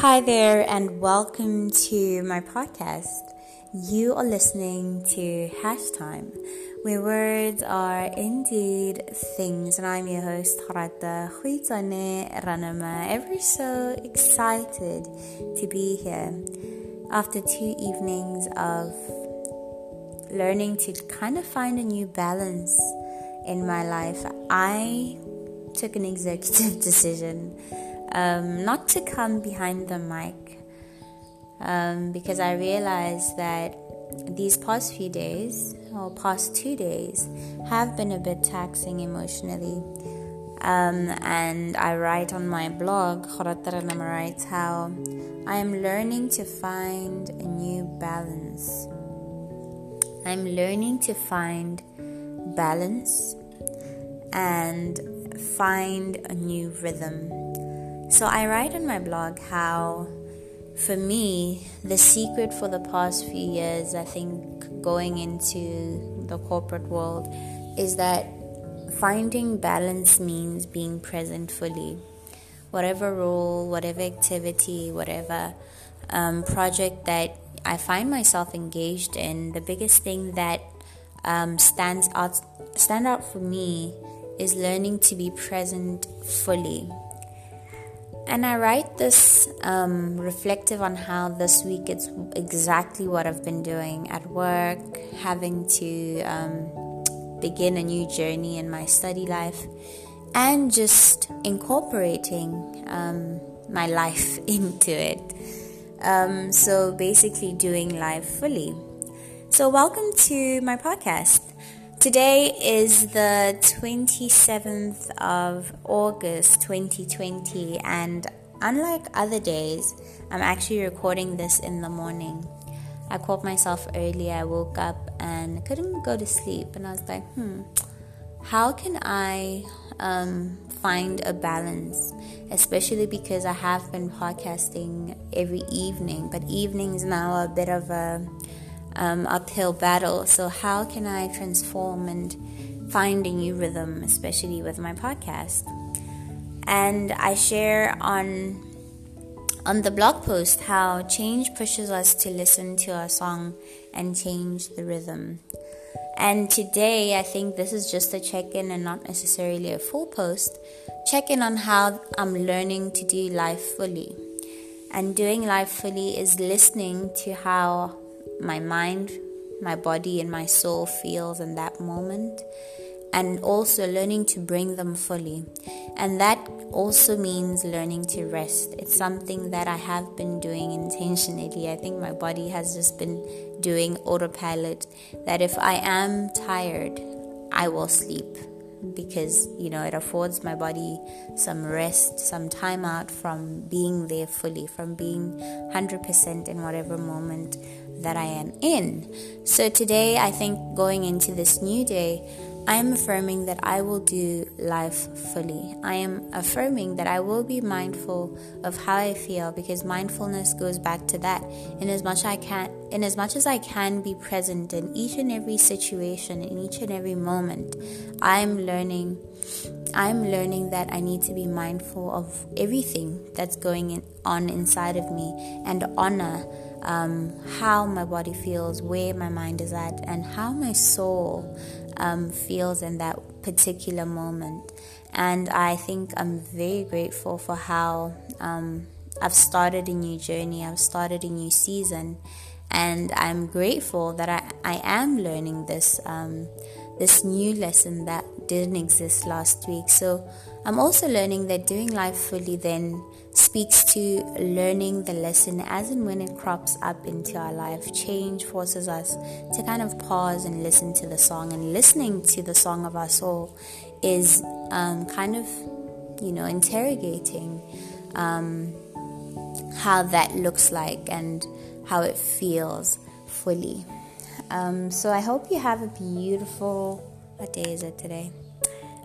Hi there, and welcome to my podcast. You are listening to Hash Time, where words are indeed things, and I'm your host, Harata Huitane Ranama. Uh, ever so excited to be here after two evenings of learning to kind of find a new balance in my life. I took an executive decision um, not to come behind the mic um, because I realized that these past few days or past two days have been a bit taxing emotionally. Um, and I write on my blog, Khoratarana writes how I am learning to find a new balance. I'm learning to find balance and find a new rhythm. So I write on my blog how, for me, the secret for the past few years, I think, going into the corporate world, is that finding balance means being present fully. Whatever role, whatever activity, whatever um, project that I find myself engaged in, the biggest thing that um, stands out stand out for me is learning to be present fully and I write this um, reflective on how this week it's exactly what I've been doing at work, having to um, begin a new journey in my study life, and just incorporating um, my life into it. Um, so basically, doing life fully. So, welcome to my podcast. Today is the 27th of August 2020, and unlike other days, I'm actually recording this in the morning. I caught myself early, I woke up and couldn't go to sleep, and I was like, hmm, how can I um, find a balance? Especially because I have been podcasting every evening, but evenings now are a bit of a um, uphill battle. So, how can I transform and find a new rhythm, especially with my podcast? And I share on on the blog post how change pushes us to listen to our song and change the rhythm. And today, I think this is just a check in and not necessarily a full post. Check in on how I'm learning to do life fully. And doing life fully is listening to how my mind, my body, and my soul feels in that moment, and also learning to bring them fully. And that also means learning to rest. It's something that I have been doing intentionally. I think my body has just been doing autopilot that if I am tired, I will sleep because you know it affords my body some rest some time out from being there fully from being 100% in whatever moment that I am in. So today, I think going into this new day, I am affirming that I will do life fully. I am affirming that I will be mindful of how I feel because mindfulness goes back to that. In as much I can in as much as I can be present in each and every situation, in each and every moment, I'm learning I'm learning that I need to be mindful of everything that's going on inside of me and honor um, how my body feels, where my mind is at, and how my soul um, feels in that particular moment. And I think I'm very grateful for how um, I've started a new journey, I've started a new season, and I'm grateful that I, I am learning this um, this new lesson that didn't exist last week. So I'm also learning that doing life fully then speaks to learning the lesson as and when it crops up into our life. Change forces us to kind of pause and listen to the song, and listening to the song of our soul is um, kind of, you know, interrogating um, how that looks like and how it feels fully. Um, so I hope you have a beautiful. What day is it today?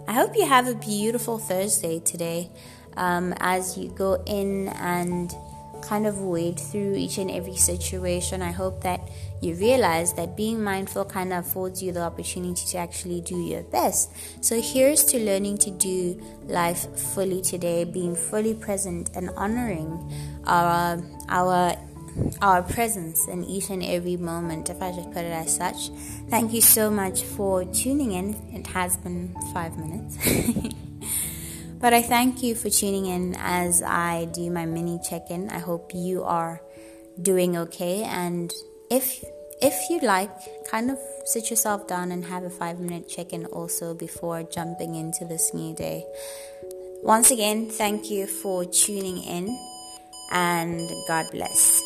I hope you have a beautiful Thursday today um, as you go in and kind of wade through each and every situation. I hope that you realize that being mindful kind of affords you the opportunity to actually do your best. So here's to learning to do life fully today, being fully present and honoring our our our presence in each and every moment, if I just put it as such. Thank you so much for tuning in. It has been five minutes. but I thank you for tuning in as I do my mini check in. I hope you are doing okay. And if if you like, kind of sit yourself down and have a five minute check in also before jumping into this new day. Once again, thank you for tuning in and God bless.